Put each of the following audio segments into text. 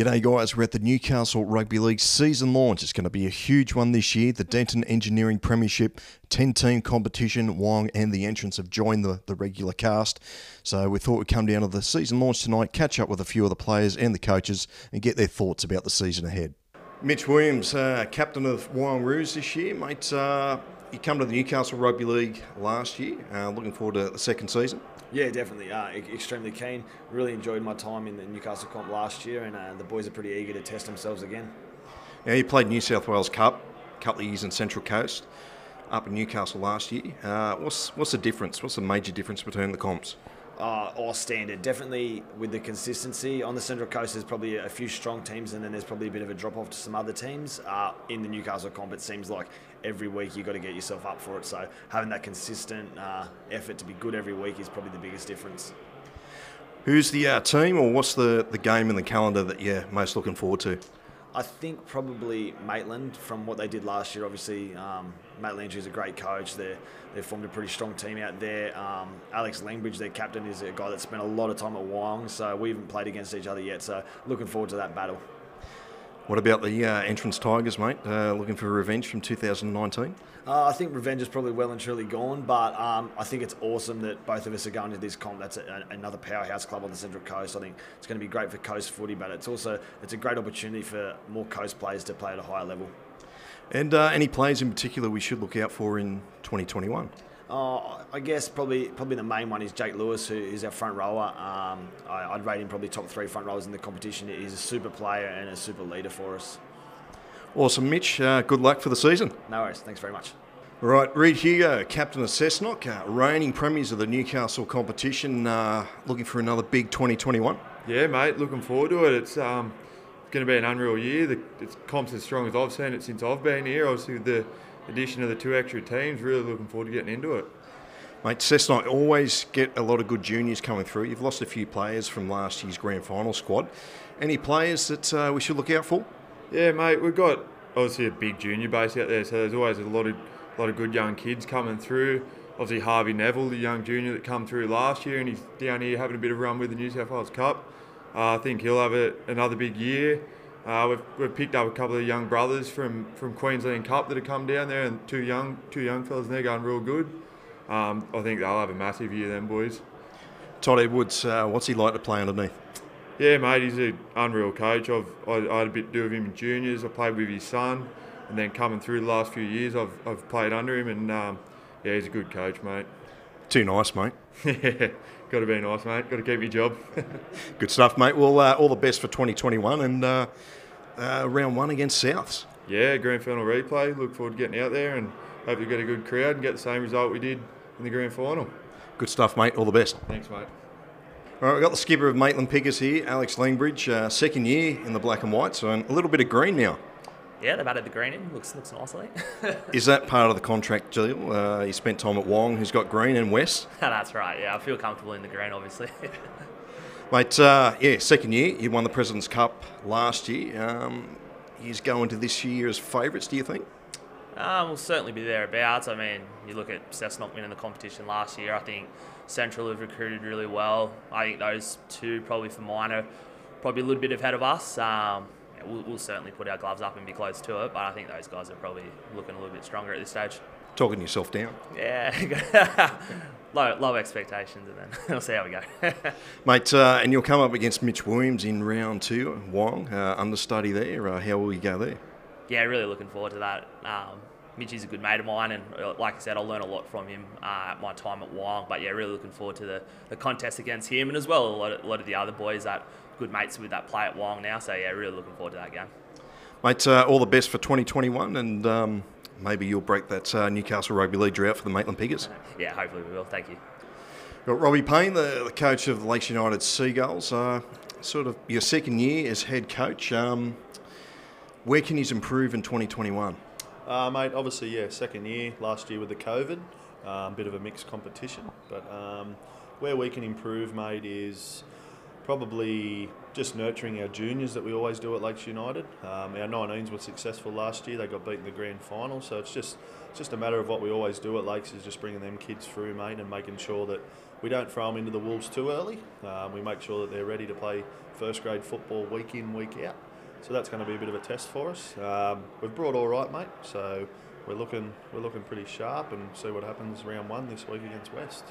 G'day, guys. We're at the Newcastle Rugby League season launch. It's going to be a huge one this year. The Denton Engineering Premiership 10 team competition. Wyong and the Entrance have joined the, the regular cast. So we thought we'd come down to the season launch tonight, catch up with a few of the players and the coaches, and get their thoughts about the season ahead. Mitch Williams, uh, captain of Wyong Roos this year, mate. Uh, you come to the Newcastle Rugby League last year. Uh, looking forward to the second season. Yeah, definitely. Uh, extremely keen. Really enjoyed my time in the Newcastle comp last year, and uh, the boys are pretty eager to test themselves again. Now, you played New South Wales Cup a couple of years in Central Coast, up in Newcastle last year. Uh, what's what's the difference? What's the major difference between the comps? Uh, all standard. Definitely with the consistency on the Central Coast, there's probably a few strong teams, and then there's probably a bit of a drop off to some other teams. Uh, in the Newcastle comp, it seems like every week you've got to get yourself up for it. So having that consistent uh, effort to be good every week is probably the biggest difference. Who's the uh, team, or what's the, the game in the calendar that you're most looking forward to? I think probably Maitland from what they did last year. Obviously, um, Matt is a great coach. They they've formed a pretty strong team out there. Um, Alex Langbridge, their captain, is a guy that spent a lot of time at Wyong. So we haven't played against each other yet. So looking forward to that battle. What about the uh, entrance Tigers, mate? Uh, looking for revenge from 2019? Uh, I think revenge is probably well and truly gone, but um, I think it's awesome that both of us are going to this comp. That's a, another powerhouse club on the Central Coast. I think it's going to be great for coast footy, but it's also it's a great opportunity for more coast players to play at a higher level. And uh, any players in particular we should look out for in 2021? Uh, I guess probably probably the main one is Jake Lewis, who is our front rower. Um, I, would rate him probably top three front rowers in the competition. He's a super player and a super leader for us. Awesome, Mitch. Uh, good luck for the season. No worries. Thanks very much. Right, Reed Hugo, captain of Cessnock, uh, reigning premiers of the Newcastle competition, uh, looking for another big 2021. Yeah, mate, looking forward to it. It's um, going to be an unreal year. The it's comp's as strong as I've seen it since I've been here. Obviously, the addition of the two extra teams, really looking forward to getting into it. Mate, Cessnock always get a lot of good juniors coming through. You've lost a few players from last year's grand final squad. Any players that uh, we should look out for? Yeah, mate, we've got obviously a big junior base out there, so there's always a lot of lot of good young kids coming through. Obviously, Harvey Neville, the young junior that come through last year, and he's down here having a bit of run with the New South Wales Cup. Uh, I think he'll have a, another big year. Uh, we've, we've picked up a couple of young brothers from, from Queensland Cup that have come down there, and two young two young fellas, and they're going real good. Um, I think they'll have a massive year, them boys. Todd Edwards, uh, what's he like to play underneath? Yeah, mate, he's an unreal coach. I've I, I, had a bit to do with him in juniors. I played with his son, and then coming through the last few years, I've, I've played under him, and um, yeah, he's a good coach, mate. Too nice, mate. yeah, got to be nice, mate. Got to keep your job. good stuff, mate. Well, uh, all the best for 2021 and uh, uh, round one against Souths. Yeah, grand final replay. Look forward to getting out there and hope you get a good crowd and get the same result we did in the grand final. Good stuff, mate. All the best. Thanks, mate. All right, we've got the skipper of Maitland Pickers here, Alex Langbridge, uh, second year in the black and white, so a little bit of green now. Yeah, they've added the green in. Looks looks nice, I think. Is that part of the contract deal? Uh, you spent time at Wyong, who's got green and West. That's right. Yeah, I feel comfortable in the green, obviously. Mate, uh, yeah, second year. You won the President's Cup last year. Um, he's going to this year as favourites, do you think? Um, we'll certainly be thereabouts. I mean, you look at Cessnock winning the competition last year. I think Central have recruited really well. I think those two, probably for mine, are probably a little bit ahead of us. Um, we'll, we'll, certainly put our gloves up and be close to it, but I think those guys are probably looking a little bit stronger at this stage. Talking yourself down. Yeah. low, low expectations, and then we'll see how we go. Mate, uh, and you'll come up against Mitch Williams in round two, Wyong, uh, understudy there. Uh, how will you go there? Yeah, really looking forward to that. Um, Mitchy's a good mate of mine, and uh, like I said, I'll learn a lot from him uh, at my time at Wyong. But yeah, really looking forward to the, the contest against him, and as well a lot, of, a lot of the other boys that good mates with that play at Wyong now. So yeah, really looking forward to that game. Mate, uh, all the best for 2021, and um, maybe you'll break that uh, Newcastle Rugby League drought for the Maitland Pickers. Yeah, hopefully we will. Thank you. Got Robbie Payne, the, the coach of the Lakes United Seagulls. Uh, sort of your second year as head coach. Um, where can you improve in 2021? Uh, mate, obviously, yeah, second year last year with the COVID, a um, bit of a mixed competition. But um, where we can improve, mate, is probably just nurturing our juniors that we always do at Lakes United. Um, our 19s were successful last year; they got beat in the grand final. So it's just it's just a matter of what we always do at Lakes is just bringing them kids through, mate, and making sure that we don't throw them into the wolves too early. Um, we make sure that they're ready to play first grade football week in week out. So that's going to be a bit of a test for us. Um, we've brought all right, mate. So we're looking we're looking pretty sharp and see what happens round one this week against West.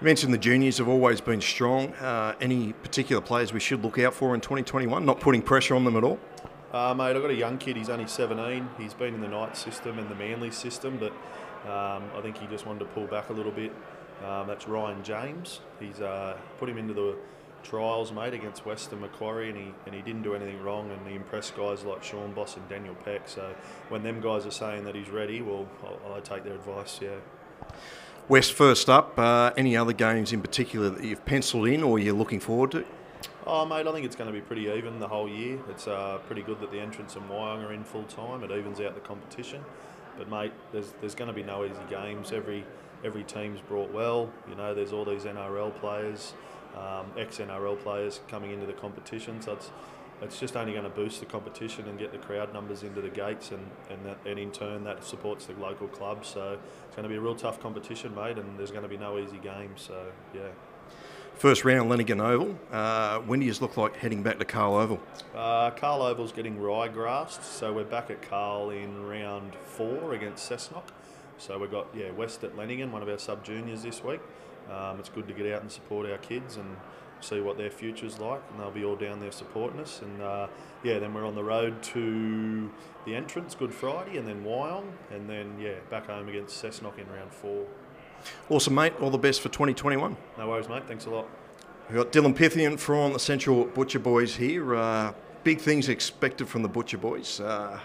You mentioned the juniors have always been strong. Uh, any particular players we should look out for in 2021? Not putting pressure on them at all. Uh, mate, I've got a young kid. He's only 17. He's been in the night system and the Manly system, but um, I think he just wanted to pull back a little bit. Um, that's Ryan James. He's uh, put him into the trials, mate, against Western Macquarie, and he and he didn't do anything wrong, and he impressed guys like Sean Boss and Daniel Peck. So when them guys are saying that he's ready, well, I, I take their advice. Yeah. West first up. Uh, any other games in particular that you've penciled in or you're looking forward to? Oh, mate, I think it's going to be pretty even the whole year. It's uh, pretty good that the entrance and Wyong are in full time. It evens out the competition. But mate, there's there's going to be no easy games. Every every team's brought well. You know, there's all these NRL players, um, ex NRL players coming into the competition. So it's it's just only going to boost the competition and get the crowd numbers into the gates, and and, that, and in turn that supports the local clubs. So it's going to be a real tough competition, mate, and there's going to be no easy games. So yeah. First round, Lanigan Oval. Uh, when do you look like heading back to Cahill Oval? Uh, Cahill Oval's getting ryegrassed, so we're back at Cahill in round four against Cessnock. So we've got yeah West at Lanigan, one of our sub juniors this week. Um, it's good to get out and support our kids and see what their future's like, and they'll be all down there supporting us. And uh, yeah, then we're on the road to the entrance, Good Friday, and then Wyong, and then yeah, back home against Cessnock in round four. Awesome, mate. All the best for 2021. No worries, mate. Thanks a lot. We've got Dylan Pythian from the Central Butcher Boys here. Uh, big things expected from the Butcher Boys. Uh,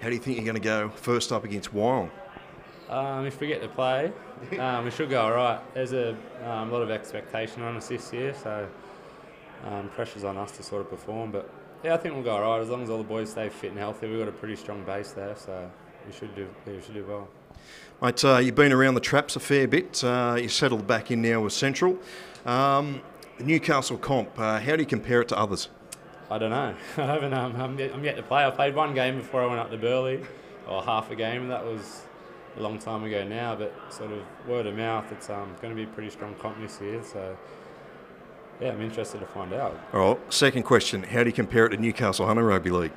how do you think you're going to go first up against Wyong? Um, if we get to play, um, we should go all right. There's a um, lot of expectation on us this year, so um, pressure's on us to sort of perform. But yeah, I think we'll go all right as long as all the boys stay fit and healthy. We've got a pretty strong base there, so we should do we should do well. Mate, uh, you've been around the traps a fair bit. Uh, you settled back in now with Central. Um, the Newcastle comp, uh, how do you compare it to others? I don't know. I haven't. I'm, yet, I'm yet to play. I played one game before I went up to Burleigh, or half a game, and that was a long time ago now. But sort of word of mouth, it's um, going to be a pretty strong comp this year. So yeah, I'm interested to find out. All right. Second question: How do you compare it to Newcastle Hunter Rugby League?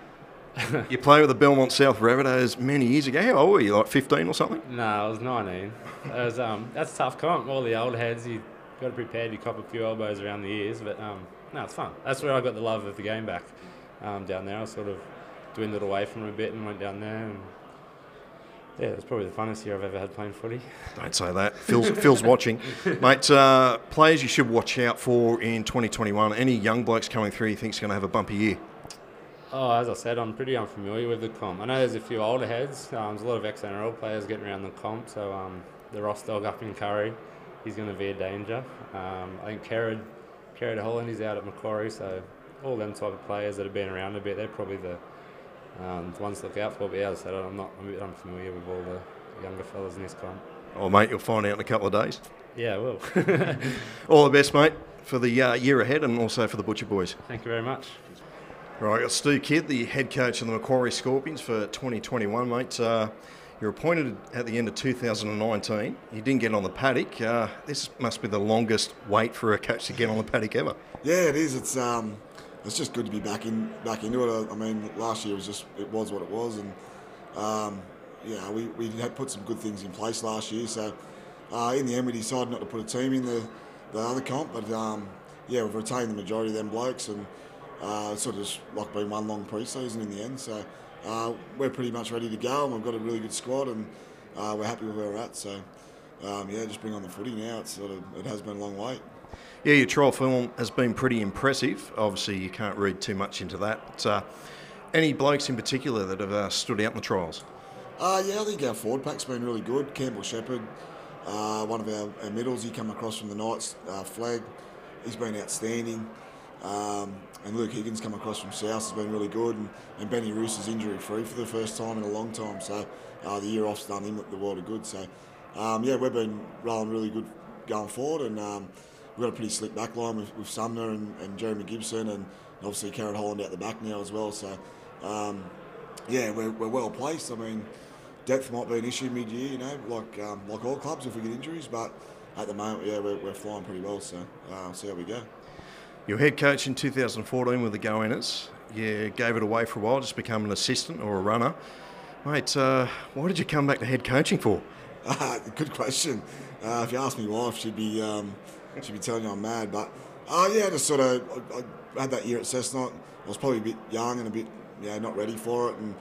you played with the Belmont South Rabbitohs many years ago. How old were you? Like 15 or something? No, I was 19. It was, um, that's a tough comp. All the old heads, you got to prepare. You cop a few elbows around the ears, but um, no, it's fun. That's where I got the love of the game back. Um, down there, I sort of dwindled away from it a bit and went down there. And yeah, it was probably the funnest year I've ever had playing footy. Don't say that. Phil's, Phil's watching. Mate, uh, players you should watch out for in 2021. Any young blokes coming through you think's going to have a bumpy year? Oh, as I said, I'm pretty unfamiliar with the comp. I know there's a few older heads. Um, there's a lot of ex-NRL players getting around the comp. So um, the Ross dog up in Kurri, he's going to be a danger. Um, I think Kerrod, Kerrod Holland, he's out at Macquarie. So all them type of players that have been around a bit, they're probably the, um, the ones to look out for. But yeah, as I said, I'm not I'm a bit unfamiliar with all the younger fellas in this comp. Oh, mate, you'll find out in a couple of days. Yeah, I will. all the best, mate, for the uh, year ahead and also for the Butcher Boys. Thank you very much. Right, got Stu Kidd, the head coach of the Macquarie Scorpions for 2021, mate. Uh, you're appointed at the end of 2019. You didn't get on the paddock. Uh, this must be the longest wait for a coach to get on the paddock ever. Yeah, it is. It's um, it's just good to be back in back into it. I mean, last year was just it was what it was, and um, yeah, we, we had put some good things in place last year. So uh, in the end, we decided not to put a team in the the other comp, but um, yeah, we've retained the majority of them blokes and uh, sort of just like been one long pre-season in the end. So uh, we're pretty much ready to go, and we've got a really good squad, and uh, we're happy with where we're at. So um, yeah, just bring on the footy now. It's sort of it has been a long wait. Yeah, your trial film has been pretty impressive. Obviously, you can't read too much into that. Uh, any blokes in particular that have uh, stood out in the trials? Uh, yeah, I think our forward pack's been really good. Campbell Shepherd, uh, one of our, our, middles, he come across from the Knights uh, flag. He's been outstanding. Um, and Luke Higgins come across from South has been really good, and, and Benny Roos is injury free for the first time in a long time. So uh, the year off's done him the world of good. So um, yeah, we've been rolling really good going forward, and um, we've got a pretty slick back line with, with Sumner and, and Jeremy Gibson and obviously Kerrod Holland out the back now as well. So, um, yeah, we're, we're well placed. I mean, depth might be an issue mid-year, you know, like um, like all clubs if we get injuries, but at the moment, yeah, we're, we're flying pretty well. So, uh, see how we go. Your head coach in 2014 with the Goannas. You gave it away for a while, just become an assistant or a runner. Mate, uh, why did you come back to head coaching for? Uh, good question. Uh, if you ask me wife, she'd be um, she'd be telling you I'm mad. But uh, yeah, just sort of I, I had that year at Cessnock. I was probably a bit young and a bit yeah not ready for it, and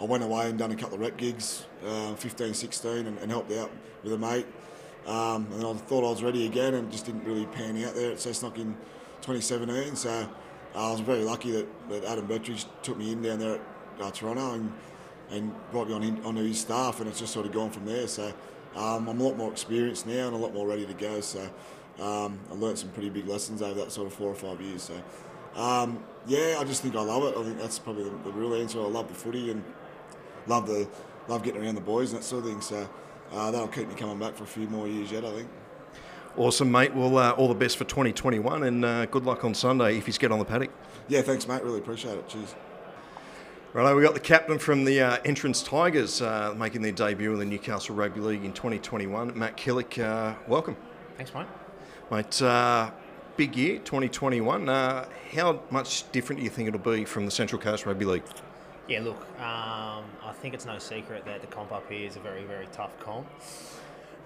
I went away and done a couple of rep gigs, uh, 15, 16, and, and helped out with a mate. Um, and I thought I was ready again, and just didn't really pan out there at Cessnock in 2017. So uh, I was very lucky that, that Adam Bettridge took me in down there at uh, Toronto and and brought me on in, onto his staff, and it's just sort of gone from there. So um, I'm a lot more experienced now and a lot more ready to go. So um, I learned some pretty big lessons over that sort of four or five years. So um, yeah, I just think I love it. I think that's probably the, the, real answer. I love the footy and love the love getting around the boys and that sort of thing. So uh, that'll keep me coming back for a few more years yet. I think. Awesome, mate. Well, uh, all the best for 2021 and uh, good luck on Sunday if you get on the paddock. Yeah, thanks, mate. Really appreciate it. Cheers. Right, we got the captain from the uh, Entrance Tigers uh, making their debut in the Newcastle Rugby League in 2021. Matt Killick, uh, welcome. Thanks, mate. Mate, uh, big year, 2021. Uh, how much different do you think it'll be from the Central Coast Rugby League? Yeah, look, um, I think it's no secret that the comp up here is a very, very tough comp.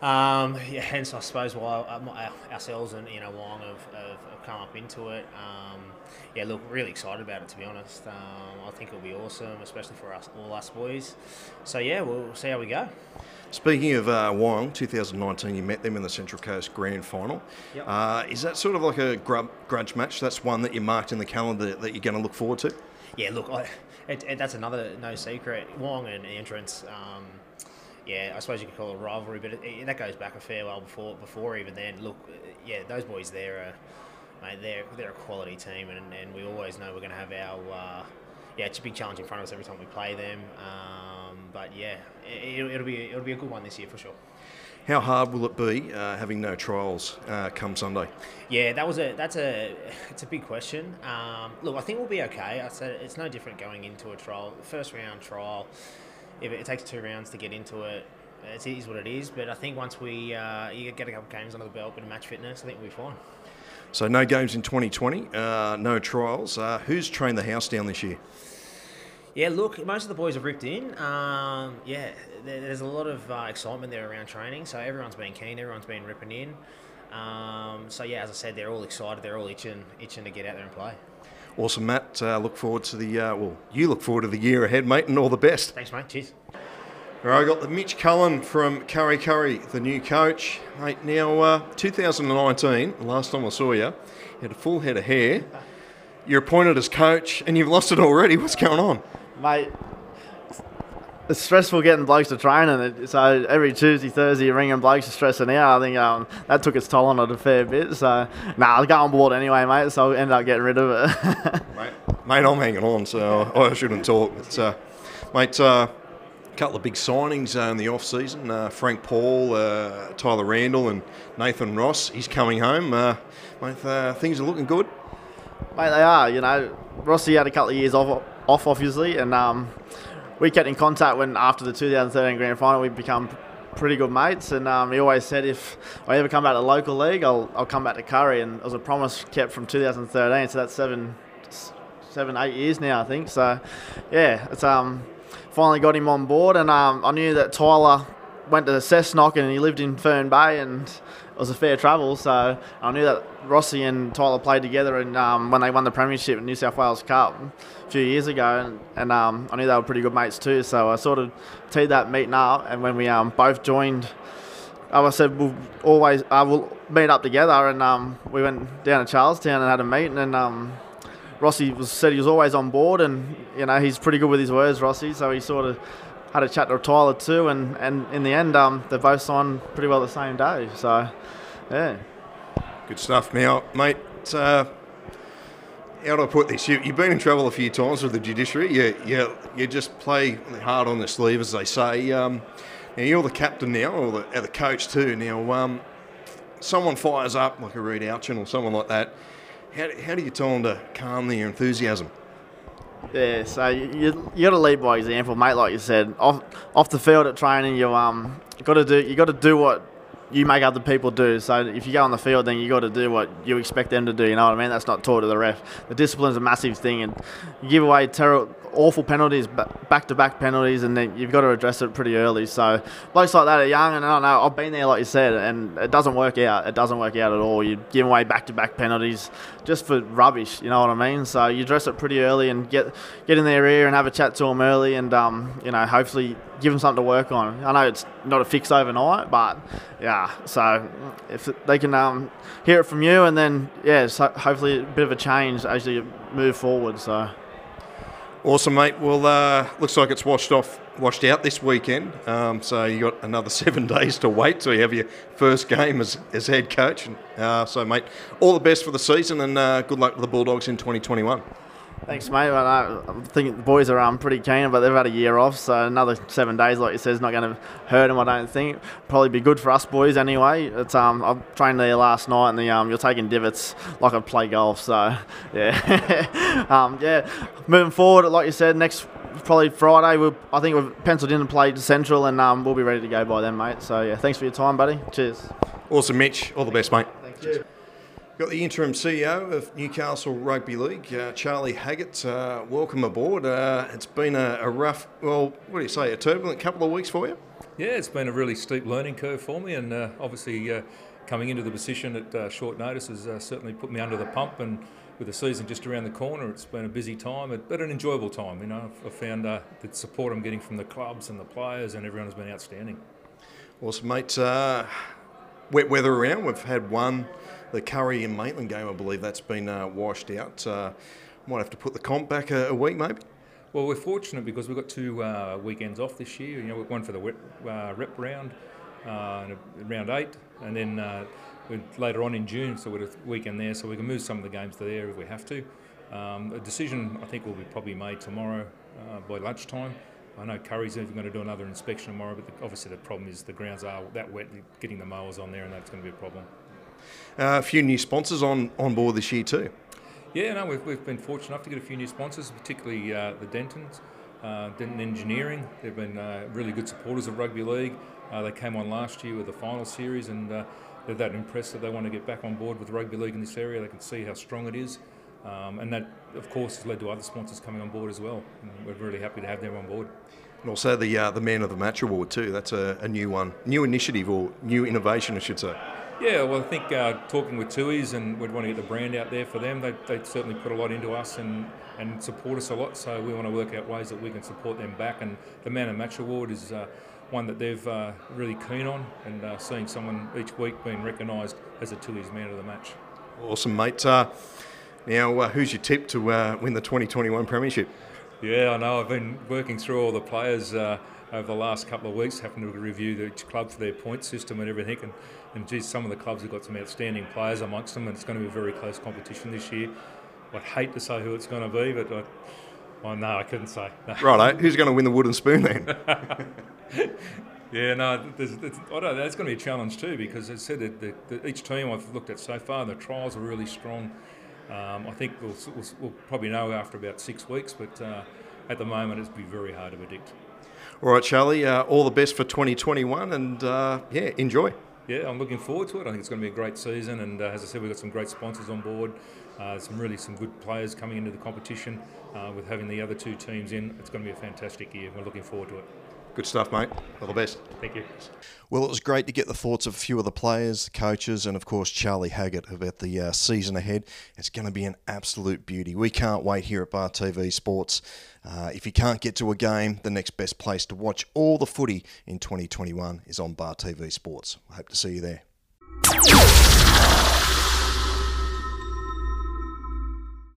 Um, yeah, hence, I suppose why uh, ourselves and you know Wyong have, have, have come up into it. Um, yeah, look, really excited about it to be honest. Um, I think it'll be awesome, especially for us, all us boys. So yeah, we'll see how we go. Speaking of uh, Wyong, 2019, you met them in the Central Coast Grand Final. Yep. Uh, is that sort of like a grub, grudge match? That's one that you marked in the calendar that you're going to look forward to? Yeah, look, I, it, it, that's another no secret. Wyong and Entrance. Um, yeah, I suppose you could call it a rivalry, but it, that goes back a fair while before before even then. Look, yeah, those boys there are mate, they're they're a quality team, and, and we always know we're going to have our uh, yeah, it's a big challenge in front of us every time we play them. Um, but yeah, it, will be it'll be a good one this year for sure. How hard will it be uh, having no trials uh, come Sunday? Yeah, that was a that's a it's a big question. Um, look, I think we'll be okay. I said it's no different going into a trial, first round trial. If it, takes two rounds to get into it, it is what it is. But I think once we uh, you get a couple of games under the belt, of match fitness, I think we'll be fine. So no games in 2020, uh, no trials. Uh, who's trained the house down this year? Yeah, look, most of the boys have ripped in. Um, yeah, there's a lot of uh, excitement there around training, so everyone's been keen, everyone's been ripping in. Um, so yeah, as I said, they're all excited, they're all itching, itching to get out there and play. Awesome, Matt. Uh, look forward to the uh, well. You look forward to the year ahead, mate, and all the best. Thanks, mate. Cheers. All right, I got the Mitch Cullen from Kurri Kurri, the new coach. Mate, now uh, 2019, last time I saw you, you had a full head of hair. You're appointed as coach, and you've lost it already. What's going on, mate? It's stressful getting blokes to train, and so every Tuesday, Thursday, you're ringing blokes are stressing out. I think um, that took its toll on it a fair bit. So, nah, I'll go on board anyway, mate. So I ended up getting rid of it. mate, mate, I'm hanging on, so I shouldn't talk. But, uh, mate. Uh, couple of big signings uh, in the off season. Uh, Frank Paul, uh, Tyler Randall, and Nathan Ross. He's coming home. Uh, mate, uh, things are looking good. Mate, they are. You know, Rossi had a couple of years off, off obviously, and um, we kept in contact when after the 2013 grand final we become pretty good mates. And um, he always said if I ever come back to local league, I'll, I'll come back to Kurri. And it was a promise kept from 2013, so that's seven, seven, eight years now, I think. So, yeah, it's um finally got him on board, and um, I knew that Tyler went to Cessnock and he lived in Fern Bay, and it was a fair travel. So I knew that Rossi and Tyler played together, and um, when they won the premiership in New South Wales Cup a few years ago, and, and um, I knew they were pretty good mates too. So I sort of teed that meeting up, and when we um, both joined. I said we'll always I uh, will meet up together, and um, we went down to Charlestown and had a meeting, and um, Rossi was, said he was always on board, and you know he's pretty good with his words, Rossi. So he sort of had a chat to Tyler too, and, and in the end, um, they both signed pretty well the same day. So, yeah. Good stuff. Now, mate, uh, how do I put this? You, have been in trouble a few times with the judiciary. You, you, you just play hard on the sleeve, as they say. Um, now, you're the captain now, or the, the coach too. Now, um, someone fires up, like a Reed Alchin or someone like that, how, how do you tell them to calm their enthusiasm? Yeah, so you, you, got to lead by example, mate. Like you said, off off the field at training, you um got to do you got to do what you make other people do. So if you go on the field, then you got to do what you expect them to do. You know what I mean? That's not taught to the ref. The discipline's a massive thing, and you give away terrible, awful penalties, back to back penalties, and then you've got to address it pretty early. So blokes like that are young, and I don't know. I've been there, like you said, and it doesn't work out. It doesn't work out at all. You give away back to back penalties just for rubbish. You know what I mean? So you address it pretty early and get get in their ear and have a chat to them early, and um, you know hopefully give them something to work on. I know it's not a fix overnight, but yeah. So if they can um, hear it from you, and then yeah, so hopefully a bit of a change as you move forward. So. Awesome, mate. Well, uh, looks like it's washed off, washed out this weekend. Um, so you got another seven days to wait till you have your first game as, as head coach. Uh, so, mate, all the best for the season and uh, good luck with the Bulldogs in 2021. Thanks, mate. I think the boys are um, pretty keen, but they've had a year off, so another seven days, like you said, is not going to hurt them. I don't think. Probably be good for us boys anyway. It's um, I trained there last night, and the um, you're taking divots like I play golf. So yeah, um, yeah. Moving forward, like you said, next probably Friday. We'll, I think we've penciled in and played Central, and um, we'll be ready to go by then, mate. So yeah, thanks for your time, buddy. Cheers. Awesome, Mitch. All the best, mate. Thank you. Got the interim CEO of Newcastle Rugby League, uh, Charlie Haggett. Uh, welcome aboard. Uh, it's been a, a, rough, well, what do you say, a turbulent couple of weeks for you? Yeah, it's been a really steep learning curve for me, and uh, obviously uh, coming into the position at uh, short notice has certainly put me under the pump. And with the season just around the corner, it's been a busy time, but an enjoyable time. You know, I've found the support I'm getting from the clubs and the players, and everyone has been outstanding. Awesome, mate. wet weather around. We've had one the Kurri and Maitland game, I believe that's been uh, washed out. Uh, might have to put the comp back a, a week, maybe. Well, we're fortunate because we've got two uh, weekends off this year. You know, one for the rep, uh, round, uh, round eight, and then uh, later on in June, so we're a weekend there, so we can move some of the games to there if we have to. Um, a decision I think will be probably made tomorrow by lunchtime. I know Kurri's even going to do another inspection tomorrow, but the, obviously the problem is the grounds are that wet, getting the mowers on there, and that's going to be a problem. Uh, a few new sponsors on, on board this year too. Yeah, no, we've, we've been fortunate enough to get a few new sponsors, particularly uh, the Dentons, uh, Denton Engineering. They've been uh, really good supporters of rugby league. Uh, they came on last year with the final series, and uh, they're that impressed that they want to get back on board with rugby league in this area. They can see how strong it is, um, and that, of course, has led to other sponsors coming on board as well. And we're really happy to have them on board. And also the the Man of the Match award too. That's a, a new one, new initiative or new innovation, I should say. Yeah, well, I think uh, talking with Tui's and we'd want to get the brand out there for them. They, they certainly put a lot into us and, and support us a lot. So we want to work out ways that we can support them back. And the Man of Match Award is uh, one that they've uh, really keen on, and uh, seeing someone each week being recognised as a Tui's Man of the Match. Awesome, mate. Uh, now, uh, who's your tip to win the 2021 Premiership? Yeah, I know. I've been working through all the players uh, over the last couple of weeks, having to review each club for their point system and everything. And, and geez, some of the clubs have got some outstanding players amongst them, and it's going to be a very close competition this year. I'd hate to say who it's going to be, but I, oh no, I couldn't say. No. Right, who's going to win the wooden spoon then? yeah, no, there's, there's, I don't that's going to be a challenge too because as I said, the, the, each team I've looked at so far, the trials are really strong. Um, I think we'll, we'll, we'll, probably know after about six weeks, but uh, at the moment it's be very hard to predict. All right, Charlie, uh, all the best for 2021 and uh, yeah, enjoy. Yeah, I'm looking forward to it. I think it's going to be a great season, and uh, as I said, we've got some great sponsors on board, uh, some really some good players coming into the competition. Uh, with having the other two teams in, it's going to be a fantastic year. We're looking forward to it. Good stuff, mate. All the best. Thank you. Well, it was great to get the thoughts of a few of the players, coaches, and of course Charlie Haggett about the uh, season ahead. It's going to be an absolute beauty. We can't wait here at Bar TV Sports. Uh, if you can't get to a game, the next best place to watch all the footy in 2021 is on Bar TV Sports. I hope to see you there.